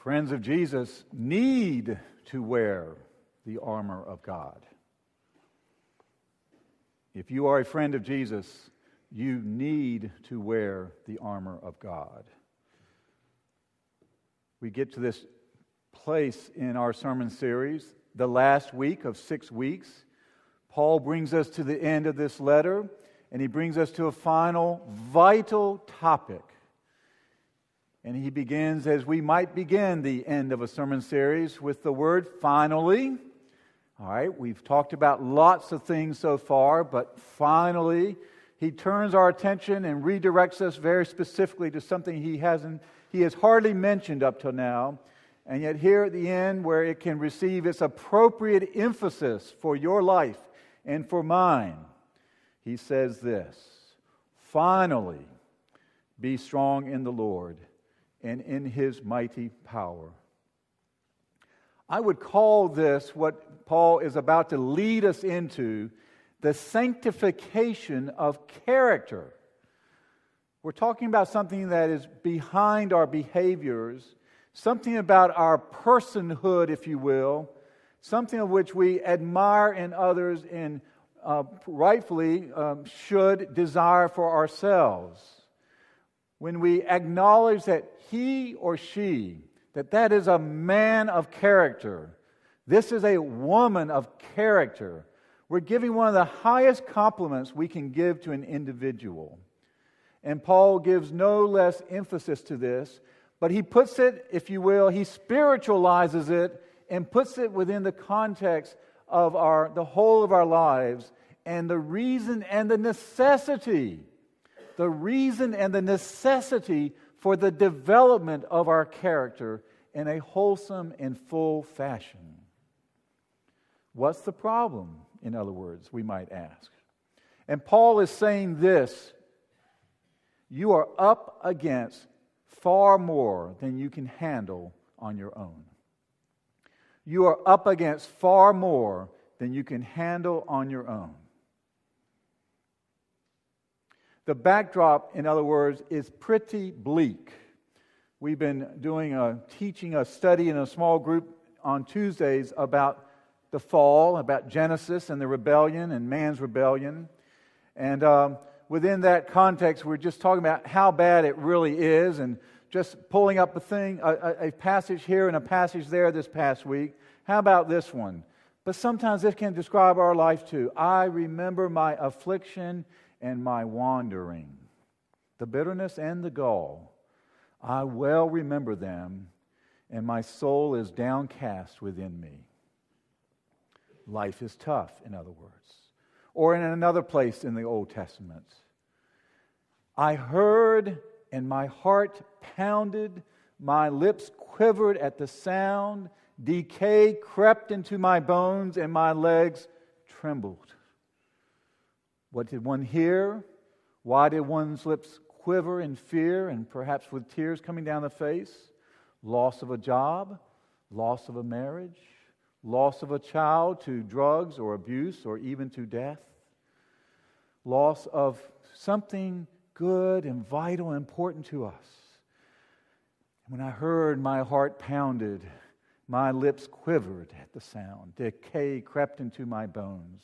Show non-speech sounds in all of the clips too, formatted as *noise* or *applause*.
Friends of Jesus need to wear the armor of God. If you are a friend of Jesus, you need to wear the armor of God. We get to this place in our sermon series, the last week of six weeks. Paul brings us to the end of this letter, and he brings us to a final vital topic. And he begins, as we might begin the end of a sermon series, with the word finally. All right, we've talked about lots of things so far, but finally, he turns our attention and redirects us very specifically to something he hasn't he has hardly mentioned up till now. And yet, here at the end, where it can receive its appropriate emphasis for your life and for mine, he says this Finally, be strong in the Lord and in his mighty power. I would call this what Paul is about to lead us into the sanctification of character. We're talking about something that is behind our behaviors, something about our personhood, if you will, something of which we admire in others and uh, rightfully um, should desire for ourselves. When we acknowledge that he or she, that that is a man of character, this is a woman of character we're giving one of the highest compliments we can give to an individual. And Paul gives no less emphasis to this, but he puts it, if you will, he spiritualizes it and puts it within the context of our, the whole of our lives and the reason and the necessity, the reason and the necessity for the development of our character in a wholesome and full fashion. What's the problem? in other words, we might ask. And Paul is saying this you are up against far more than you can handle on your own. You are up against far more than you can handle on your own. The backdrop, in other words, is pretty bleak. We've been doing a teaching a study in a small group on Tuesdays about the fall, about Genesis and the rebellion and man's rebellion. And um, within that context, we're just talking about how bad it really is and just pulling up a thing, a, a passage here and a passage there this past week. How about this one? But sometimes this can describe our life too. I remember my affliction and my wandering, the bitterness and the gall. I well remember them, and my soul is downcast within me. Life is tough, in other words. Or in another place in the Old Testament, I heard and my heart pounded, my lips quivered at the sound, decay crept into my bones, and my legs trembled. What did one hear? Why did one's lips quiver in fear and perhaps with tears coming down the face? Loss of a job, loss of a marriage, loss of a child to drugs or abuse or even to death, loss of something good and vital and important to us. When I heard, my heart pounded, my lips quivered at the sound, decay crept into my bones,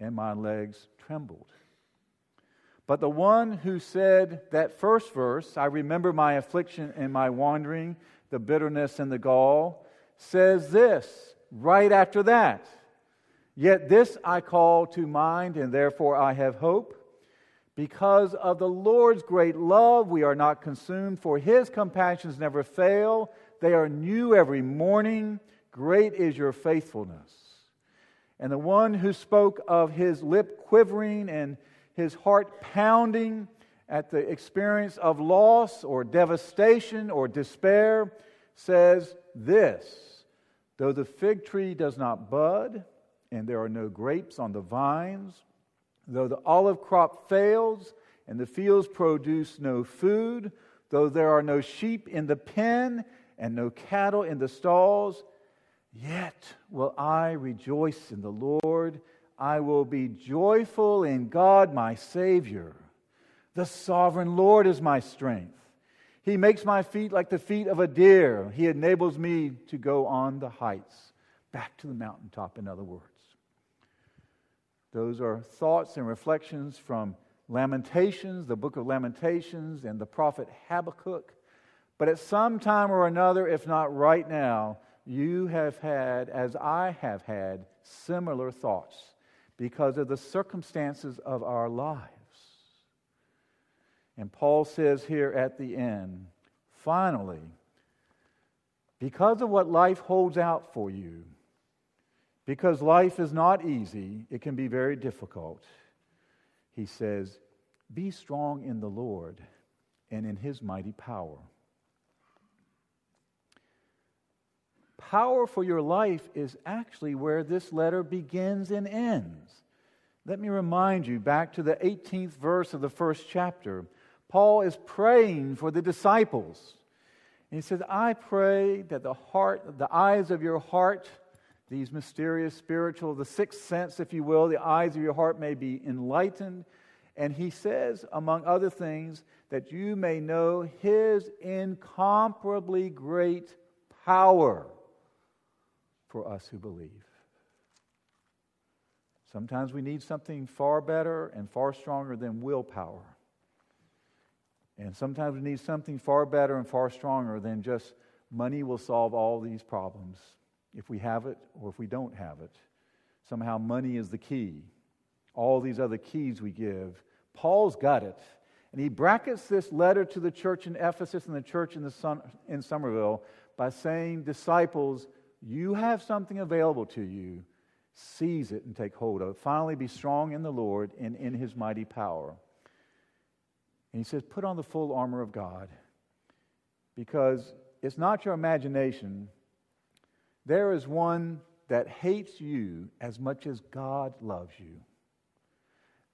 and my legs trembled. But the one who said that first verse, I remember my affliction and my wandering, the bitterness and the gall, says this right after that. Yet this I call to mind, and therefore I have hope. Because of the Lord's great love, we are not consumed, for his compassions never fail. They are new every morning. Great is your faithfulness. And the one who spoke of his lip quivering and his heart pounding at the experience of loss or devastation or despair says this Though the fig tree does not bud, and there are no grapes on the vines, though the olive crop fails, and the fields produce no food, though there are no sheep in the pen, and no cattle in the stalls, yet will I rejoice in the Lord. I will be joyful in God my Savior. The sovereign Lord is my strength. He makes my feet like the feet of a deer. He enables me to go on the heights, back to the mountaintop, in other words. Those are thoughts and reflections from Lamentations, the book of Lamentations, and the prophet Habakkuk. But at some time or another, if not right now, you have had, as I have had, similar thoughts because of the circumstances of our lives. And Paul says here at the end, finally, because of what life holds out for you, because life is not easy, it can be very difficult. He says, Be strong in the Lord and in his mighty power. Power for your life is actually where this letter begins and ends. Let me remind you back to the 18th verse of the first chapter. Paul is praying for the disciples. And he says, I pray that the heart, the eyes of your heart, these mysterious spiritual, the sixth sense, if you will, the eyes of your heart may be enlightened. And he says, among other things, that you may know his incomparably great power for us who believe. Sometimes we need something far better and far stronger than willpower. And sometimes we need something far better and far stronger than just money will solve all these problems if we have it or if we don't have it. Somehow money is the key. All these other keys we give. Paul's got it. And he brackets this letter to the church in Ephesus and the church in, the Sun, in Somerville by saying, Disciples, you have something available to you. Seize it and take hold of it. Finally, be strong in the Lord and in his mighty power. And he says, Put on the full armor of God because it's not your imagination. There is one that hates you as much as God loves you.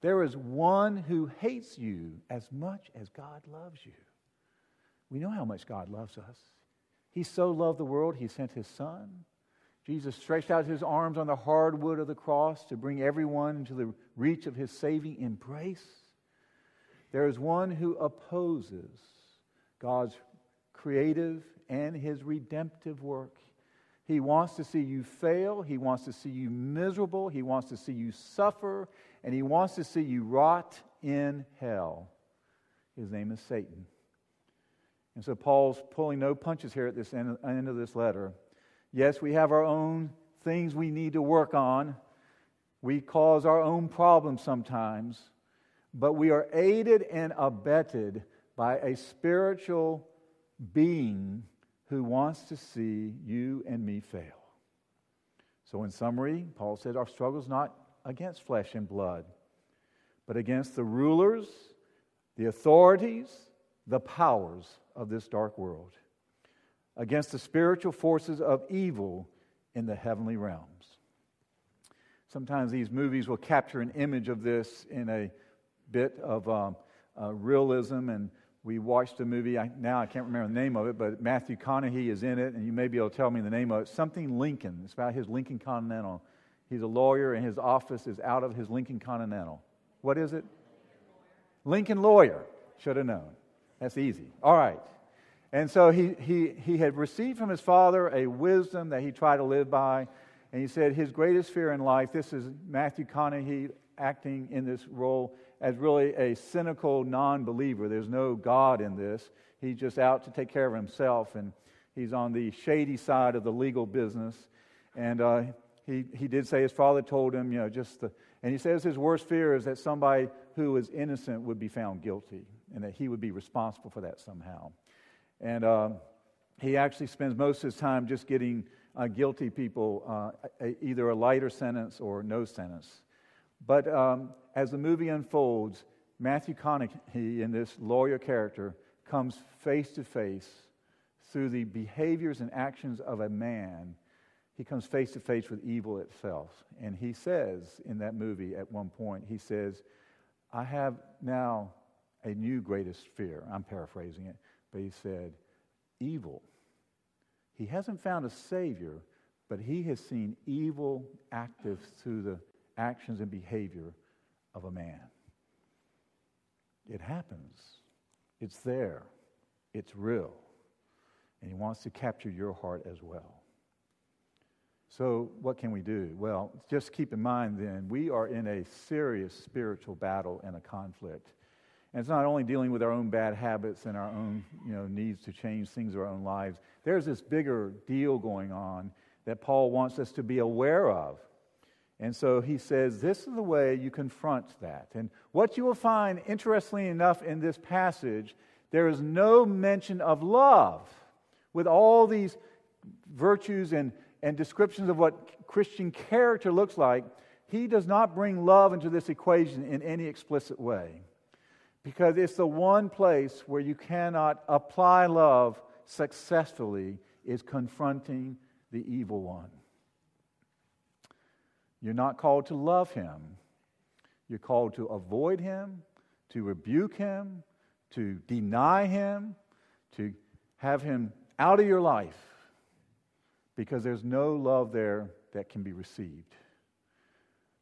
There is one who hates you as much as God loves you. We know how much God loves us. He so loved the world, he sent his son. Jesus stretched out his arms on the hard wood of the cross to bring everyone into the reach of his saving embrace. There is one who opposes God's creative and his redemptive work. He wants to see you fail. He wants to see you miserable. He wants to see you suffer. And he wants to see you rot in hell. His name is Satan. And so Paul's pulling no punches here at this end, end of this letter. Yes, we have our own things we need to work on. We cause our own problems sometimes but we are aided and abetted by a spiritual being who wants to see you and me fail. So, in summary, Paul said our struggle is not against flesh and blood, but against the rulers, the authorities, the powers of this dark world, against the spiritual forces of evil in the heavenly realms. Sometimes these movies will capture an image of this in a bit of um, uh, realism. And we watched a movie, I, now I can't remember the name of it, but Matthew McConaughey is in it, and you may be able to tell me the name of it. Something Lincoln. It's about his Lincoln Continental. He's a lawyer, and his office is out of his Lincoln Continental. What is it? Lincoln Lawyer. Should have known. That's easy. All right. And so he, he, he had received from his father a wisdom that he tried to live by. And he said his greatest fear in life, this is Matthew McConaughey acting in this role, as really a cynical non believer. There's no God in this. He's just out to take care of himself, and he's on the shady side of the legal business. And uh, he, he did say his father told him, you know, just the, and he says his worst fear is that somebody who is innocent would be found guilty and that he would be responsible for that somehow. And uh, he actually spends most of his time just getting uh, guilty people uh, either a lighter sentence or no sentence. But um, as the movie unfolds, Matthew McConaughey, in this lawyer character, comes face to face through the behaviors and actions of a man. He comes face to face with evil itself. And he says in that movie at one point, he says, I have now a new greatest fear. I'm paraphrasing it, but he said, evil. He hasn't found a savior, but he has seen evil active through the actions and behavior of a man. It happens, it's there, It's real. And He wants to capture your heart as well. So, what can we do? Well, just keep in mind then, we are in a serious spiritual battle and a conflict. And it's not only dealing with our own bad habits and our own you know, needs to change things in our own lives, there's this bigger deal going on that Paul wants us to be aware of. And so he says, This is the way you confront that. And what you will find, interestingly enough, in this passage, there is no mention of love. With all these virtues and, and descriptions of what Christian character looks like, he does not bring love into this equation in any explicit way. Because it's the one place where you cannot apply love successfully is confronting the evil one. You're not called to love him. You're called to avoid him, to rebuke him, to deny him, to have him out of your life because there's no love there that can be received.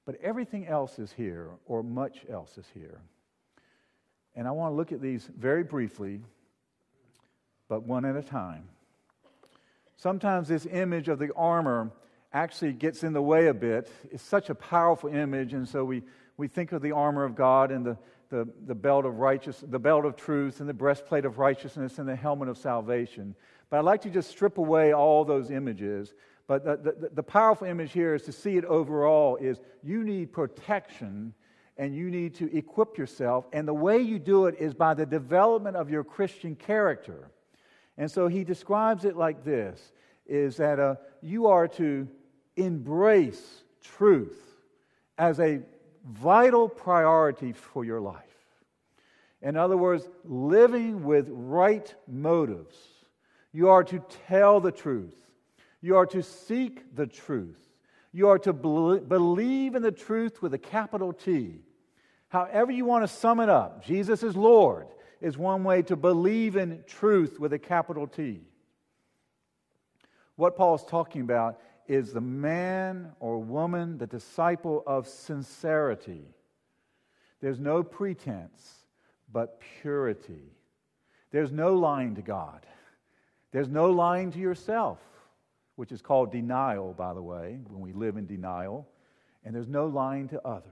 But everything else is here, or much else is here. And I want to look at these very briefly, but one at a time. Sometimes this image of the armor actually gets in the way a bit. It's such a powerful image, and so we, we think of the armor of God and the, the, the belt of righteous, the belt of truth, and the breastplate of righteousness, and the helmet of salvation. But I'd like to just strip away all those images. But the, the, the powerful image here is to see it overall is you need protection and you need to equip yourself. And the way you do it is by the development of your Christian character. And so he describes it like this is that uh, you are to embrace truth as a vital priority for your life. In other words, living with right motives. You are to tell the truth. You are to seek the truth. You are to believe in the truth with a capital T. However, you want to sum it up, Jesus is Lord is one way to believe in truth with a capital T. What Paul is talking about is the man or woman, the disciple of sincerity. There's no pretense, but purity. There's no lying to God. There's no lying to yourself which is called denial, by the way, when we live in denial. And there's no lying to others.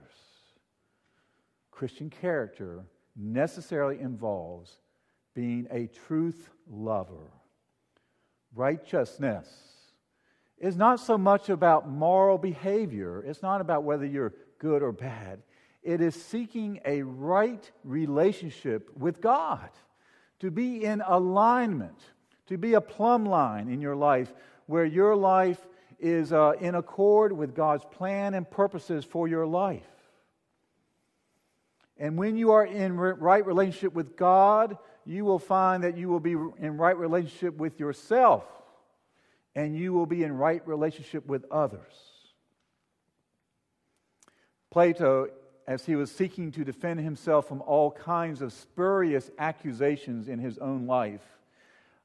Christian character necessarily involves being a truth lover. Righteousness is not so much about moral behavior, it's not about whether you're good or bad. It is seeking a right relationship with God, to be in alignment, to be a plumb line in your life where your life is uh, in accord with God's plan and purposes for your life. And when you are in right relationship with God, you will find that you will be in right relationship with yourself and you will be in right relationship with others. Plato, as he was seeking to defend himself from all kinds of spurious accusations in his own life,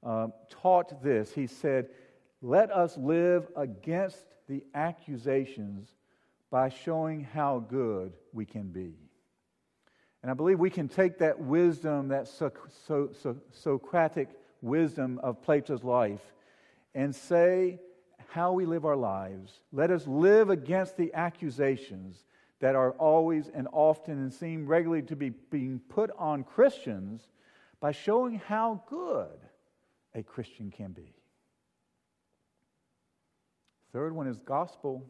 uh, taught this. He said, let us live against the accusations by showing how good we can be. And I believe we can take that wisdom, that so, so, so, Socratic wisdom of Plato's life, and say how we live our lives. Let us live against the accusations that are always and often and seem regularly to be being put on Christians by showing how good a Christian can be. Third one is gospel,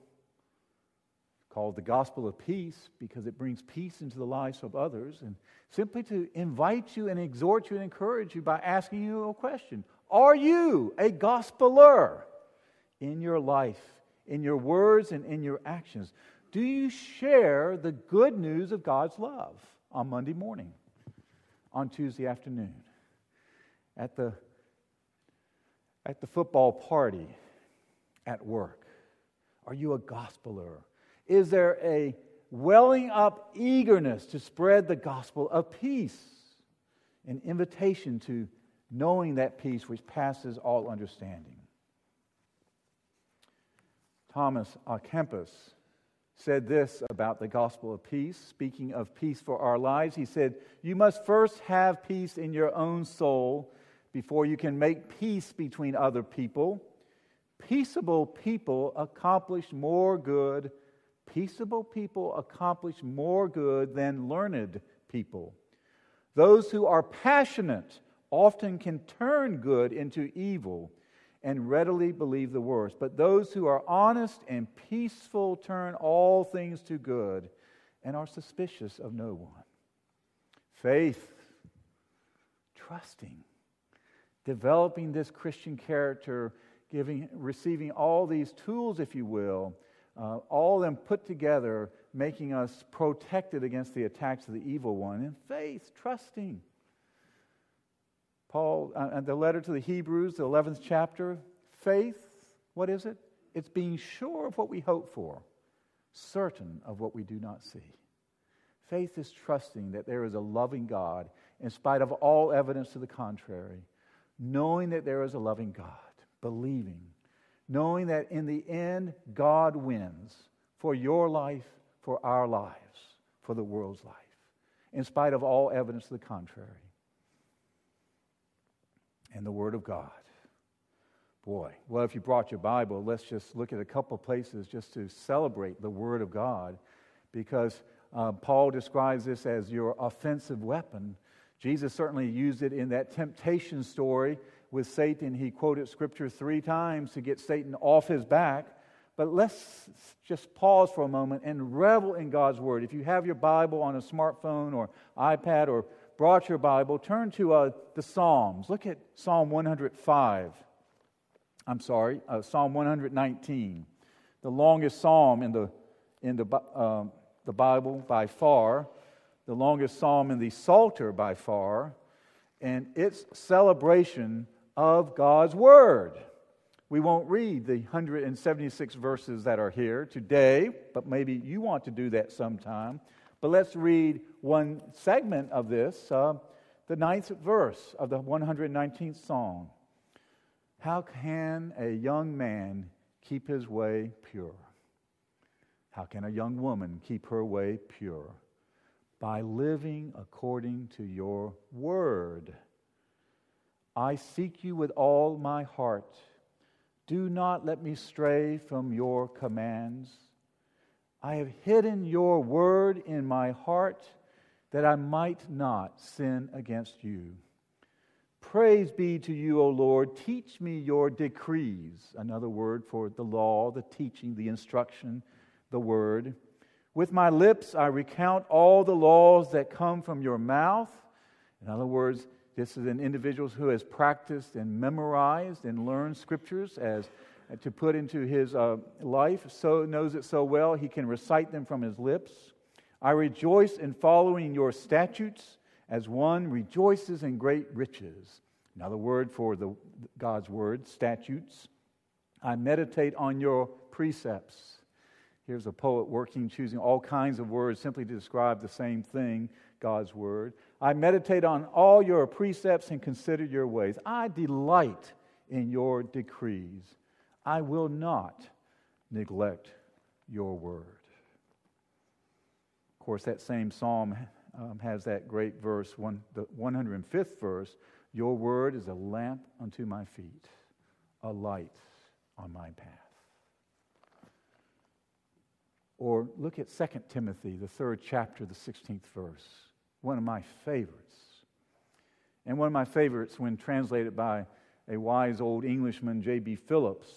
called the gospel of peace because it brings peace into the lives of others. And simply to invite you and exhort you and encourage you by asking you a question Are you a gospeler in your life, in your words, and in your actions? Do you share the good news of God's love on Monday morning, on Tuesday afternoon, at the, at the football party? At work? Are you a gospeler? Is there a welling up eagerness to spread the gospel of peace? An invitation to knowing that peace which passes all understanding. Thomas à Kempis said this about the gospel of peace, speaking of peace for our lives. He said, You must first have peace in your own soul before you can make peace between other people. Peaceable people accomplish more good. Peaceable people accomplish more good than learned people. Those who are passionate often can turn good into evil and readily believe the worst. But those who are honest and peaceful turn all things to good and are suspicious of no one. Faith, trusting, developing this Christian character, giving, receiving all these tools, if you will, uh, all of them put together, making us protected against the attacks of the evil one. in faith, trusting. Paul, uh, the letter to the Hebrews, the 11th chapter, faith, what is it? It's being sure of what we hope for, certain of what we do not see. Faith is trusting that there is a loving God in spite of all evidence to the contrary, knowing that there is a loving God, believing, knowing that in the end, God wins for your life, for our lives, for the world's life, in spite of all evidence to the contrary. And the Word of God. Boy, well, if you brought your Bible, let's just look at a couple places just to celebrate the Word of God because uh, Paul describes this as your offensive weapon. Jesus certainly used it in that temptation story with Satan. He quoted scripture three times to get Satan off his back. But let's just pause for a moment and revel in God's Word. If you have your Bible on a smartphone or iPad or brought your Bible, turn to uh, the Psalms. Look at Psalm 105. I'm sorry, uh, Psalm 119, the longest psalm in the, in the, uh, the Bible by far, the longest psalm in the Psalter by far, and its celebration of God's Word. We won't read the 176 verses that are here today, but maybe you want to do that sometime. But let's read one segment of this, uh, the ninth verse of the 119th Psalm. How can a young man keep his way pure? How can a young woman keep her way pure? By living according to your word. I seek you with all my heart. Do not let me stray from your commands. I have hidden your word in my heart that I might not sin against you. Praise be to you, O Lord. Teach me your decrees. Another word for the law, the teaching, the instruction, the word. With my lips, I recount all the laws that come from your mouth. In other words, this is an individual who has practiced and memorized and learned scriptures as to put into his uh, life, so knows it so well he can recite them from his lips. I rejoice in following your statutes as one rejoices in great riches. Another word for the, God's word, statutes. I meditate on your precepts. Here's a poet working, choosing all kinds of words simply to describe the same thing, God's word. I meditate on all your precepts and consider your ways. I delight in your decrees. I will not neglect your word. Of course, that same psalm um, has that great verse, one, the 105th verse Your word is a lamp unto my feet, a light on my path. Or look at 2 Timothy, the third chapter, the 16th verse, one of my favorites. And one of my favorites when translated by a wise old Englishman, J.B. Phillips.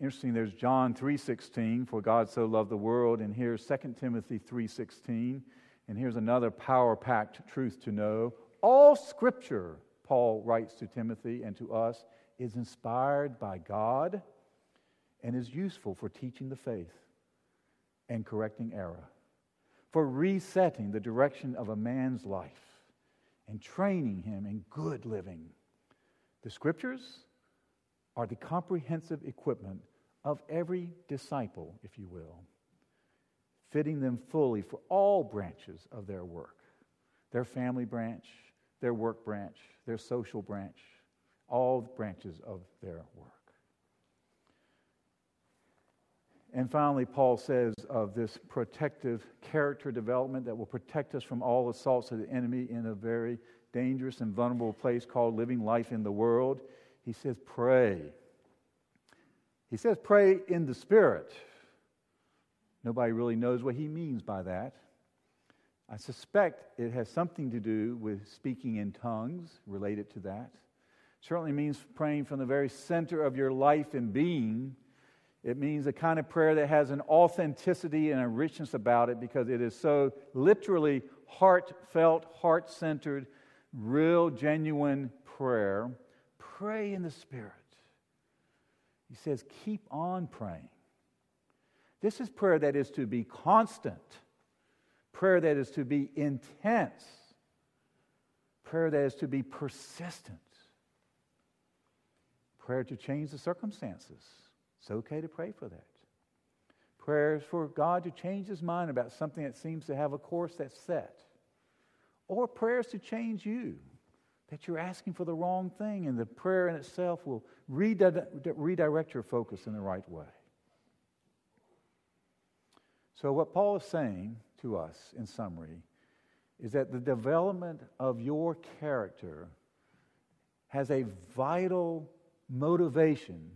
Interesting, there's John 3.16, for God so loved the world, and here's 2 Timothy 3.16, and here's another power-packed truth to know. All Scripture, Paul writes to Timothy and to us, is inspired by God and is useful for teaching the faith and correcting error, for resetting the direction of a man's life and training him in good living. The Scriptures are the comprehensive equipment of every disciple, if you will, fitting them fully for all branches of their work their family branch, their work branch, their social branch, all branches of their work. And finally, Paul says of this protective character development that will protect us from all assaults of the enemy in a very dangerous and vulnerable place called living life in the world, he says, pray. He says, pray in the Spirit. Nobody really knows what he means by that. I suspect it has something to do with speaking in tongues related to that. Certainly means praying from the very center of your life and being. It means a kind of prayer that has an authenticity and a richness about it because it is so literally heartfelt, heart centered, real, genuine prayer. Pray in the Spirit. He says, keep on praying. This is prayer that is to be constant, prayer that is to be intense, prayer that is to be persistent, prayer to change the circumstances. It's okay to pray for that. Prayers for God to change his mind about something that seems to have a course that's set. Or prayers to change you, that you're asking for the wrong thing, and the prayer in itself will redirect your focus in the right way. So, what Paul is saying to us in summary is that the development of your character has a vital motivation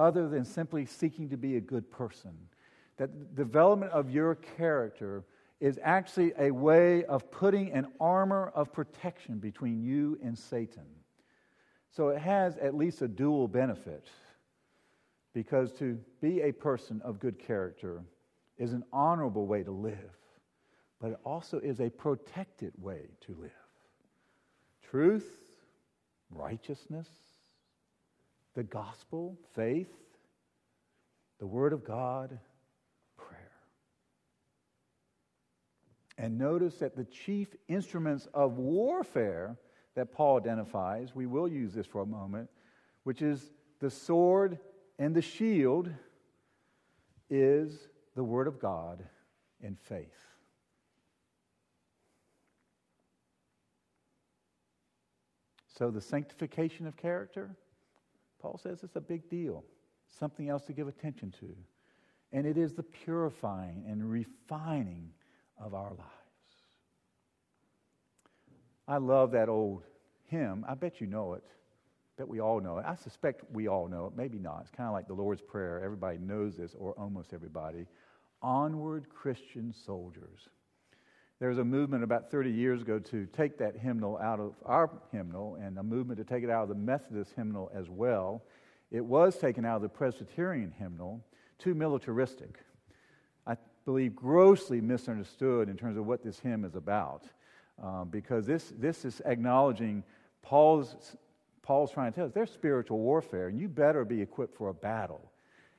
other than simply seeking to be a good person. That development of your character is actually a way of putting an armor of protection between you and Satan. So it has at least a dual benefit because to be a person of good character is an honorable way to live, but it also is a protected way to live. Truth, righteousness, the gospel, faith, the Word of God, prayer. And notice that the chief instruments of warfare that Paul identifies, we will use this for a moment, which is the sword and the shield, is the Word of God in faith. So, the sanctification of character, Paul says it's a big deal, something else to give attention to. And it is the purifying and refining of our lives. I love that old hymn. I bet you know it. Bet we all know it. I suspect we all know it. Maybe not. It's kind of like the Lord's Prayer. Everybody knows this, or almost everybody. Onward, Christian soldiers. There was a movement about 30 years ago to take that hymnal out of our hymnal and a movement to take it out of the Methodist hymnal as well. It was taken out of the Presbyterian hymnal, too militaristic. I believe grossly misunderstood in terms of what this hymn is about, um, because this, this is acknowledging Paul's, Paul's trying to tell us there's spiritual warfare, and you better be equipped for a battle.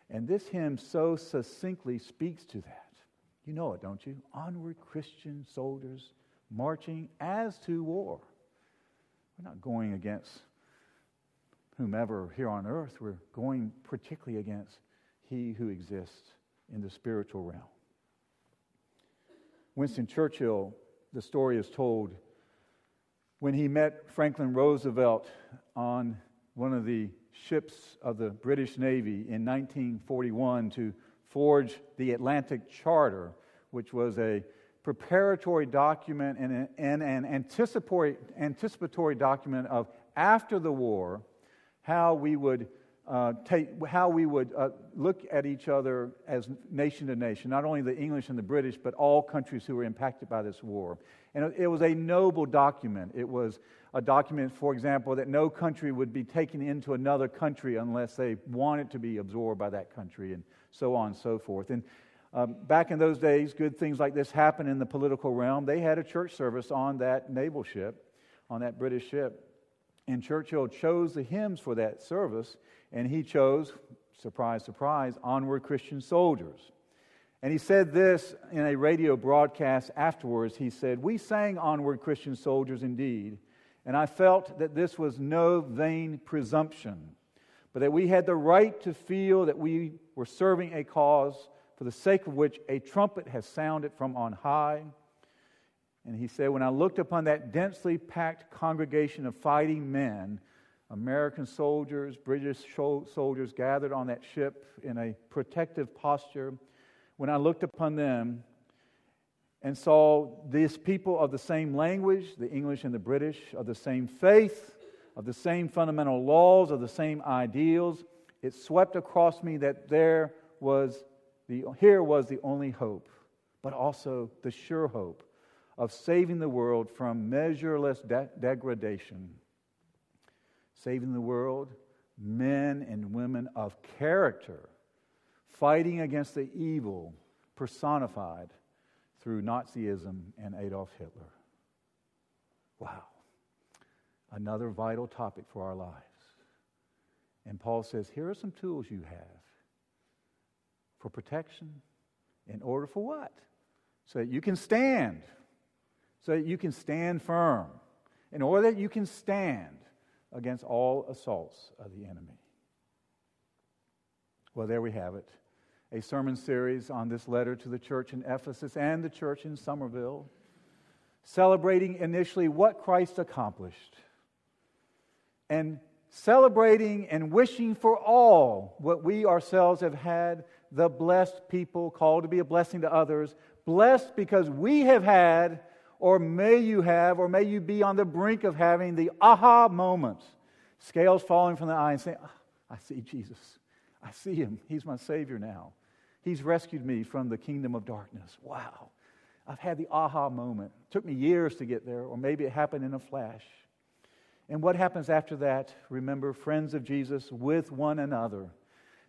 And this hymn so succinctly speaks to that. You know it, don't you? Onward, Christian soldiers marching as to war. We're not going against whomever here on earth, we're going particularly against he who exists in the spiritual realm. Winston Churchill, the story is told, when he met Franklin Roosevelt on one of the ships of the British Navy in 1941 to forge the Atlantic Charter, which was a preparatory document and, and an anticipatory, anticipatory document of after the war how we would uh, take, how we would uh, look at each other as nation to nation, not only the English and the British, but all countries who were impacted by this war. And it, was a noble document. It was a document, for example, that no country would be taken into another country unless they wanted to be absorbed by that country, and so on and so forth. And um, back in those days, good things like this happened in the political realm. They had a church service on that naval ship, on that British ship. And Churchill chose the hymns for that service, and he chose, surprise, surprise, Onward Christian Soldiers. And he said this in a radio broadcast afterwards. He said, We sang Onward Christian Soldiers indeed and I felt that this was no vain presumption, but that we had the right to feel that we were serving a cause for the sake of which a trumpet has sounded from on high. And he said, When I looked upon that densely packed congregation of fighting men, American soldiers, British soldiers gathered on that ship in a protective posture, when I looked upon them, and saw these people of the same language, the English and the British, of the same faith, of the same fundamental laws, of the same ideals, it swept across me that there was the, here was the only hope, but also the sure hope of saving the world from measureless de- degradation. Saving the world, men and women of character, fighting against the evil personified through Nazism and Adolf Hitler. Wow. Another vital topic for our lives. And Paul says, here are some tools you have for protection. In order for what? So that you can stand. So that you can stand firm. In order that you can stand against all assaults of the enemy. Well, there we have it a sermon series on this letter to the church in Ephesus and the church in Somerville, celebrating initially what Christ accomplished and celebrating and wishing for all what we ourselves have had the blessed people called to be a blessing to others, blessed because we have had, or may you have, or may you be on the brink of having the aha moments, scales falling from the eye and saying, oh, I see Jesus. I see him. He's my Savior now. He's rescued me from the kingdom of darkness. Wow. I've had the aha moment. It took me years to get there, or maybe it happened in a flash. And what happens after that? Remember, friends of Jesus with one another,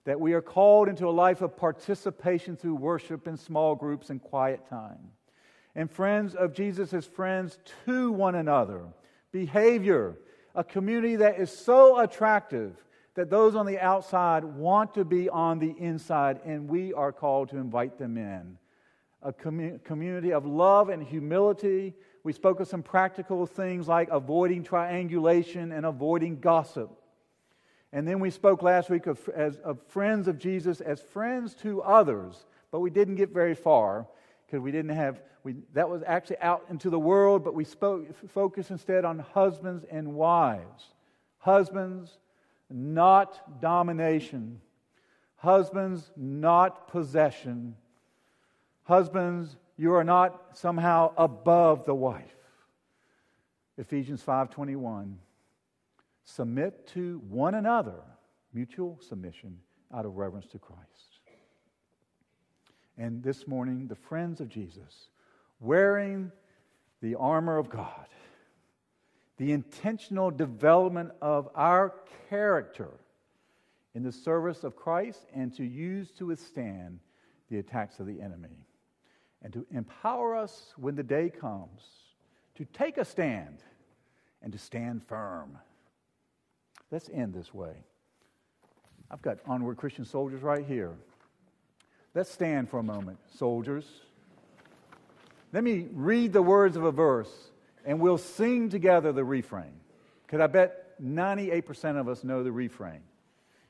that we are called into a life of participation through worship in small groups and quiet time. And friends of Jesus as friends to one another. Behavior, a community that is so attractive that those on the outside want to be on the inside, and we are called to invite them in. A commu- community of love and humility. We spoke of some practical things like avoiding triangulation and avoiding gossip. And then we spoke last week of, as, of friends of Jesus as friends to others, but we didn't get very far because we didn't have, we, that was actually out into the world, but we spoke, focused instead on husbands and wives. Husbands, not domination. Husbands, not possession. Husbands, you are not somehow above the wife. Ephesians 5:21 Submit to one another, mutual submission out of reverence to Christ. And this morning, the friends of Jesus, wearing the armor of God, the intentional development of our character in the service of Christ and to use to withstand the attacks of the enemy. And to empower us when the day comes to take a stand and to stand firm. Let's end this way. I've got onward Christian soldiers right here. Let's stand for a moment, soldiers. Let me read the words of a verse and we'll sing together the refrain. Because I bet 98% of us know the refrain.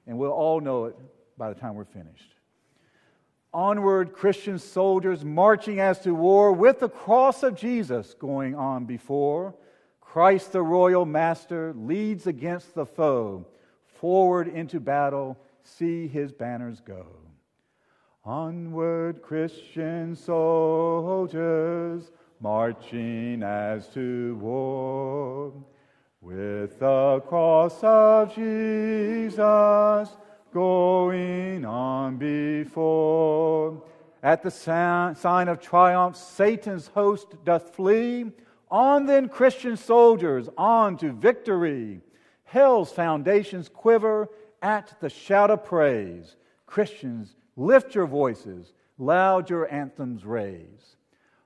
And we'll all know it by the time we're finished. Onward, Christian soldiers marching as to war with the cross of Jesus going on before. Christ, the royal master, leads against the foe. Forward into battle, see his banners go. Onward, Christian soldiers marching as to war. With the cross of Jesus going on before. At the sign of triumph, Satan's host doth flee. On then, Christian soldiers, on to victory. Hell's foundations quiver at the shout of praise. Christians, lift your voices, loud your anthems raise.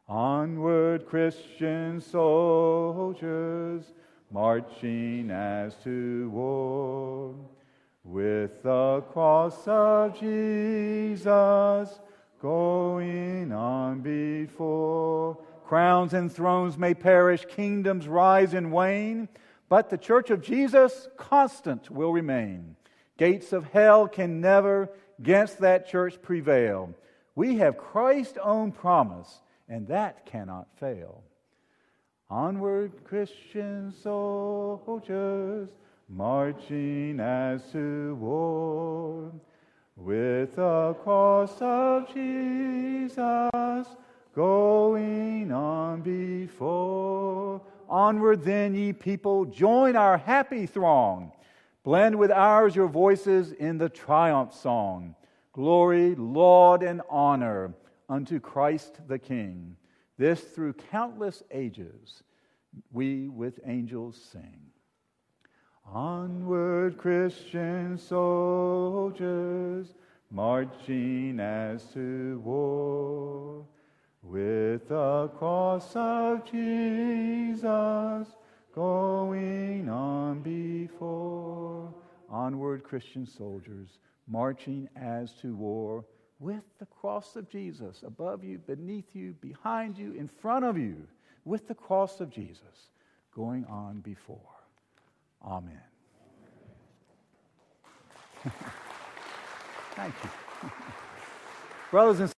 Onward, Christian soldiers, marching as to war. With the cross of Jesus going on before. Crowns and thrones may perish, kingdoms rise and wane, but the church of Jesus constant will remain. Gates of hell can never against that church prevail. We have Christ's own promise and that cannot fail. Onward, Christian soldiers, marching as to war, with the cross of Jesus going on before. Onward then, ye people, join our happy throng. Blend with ours your voices in the triumph song. Glory, laud, and honor unto Christ the King. This through countless ages we with angels sing. Onward, Christian soldiers, marching as to war, with the cross of Jesus going on before. Onward, Christian soldiers, marching as to war, with the cross of Jesus above you, beneath you, behind you, in front of you, with the cross of Jesus going on before. Amen. *laughs* Thank you. *laughs* Brothers and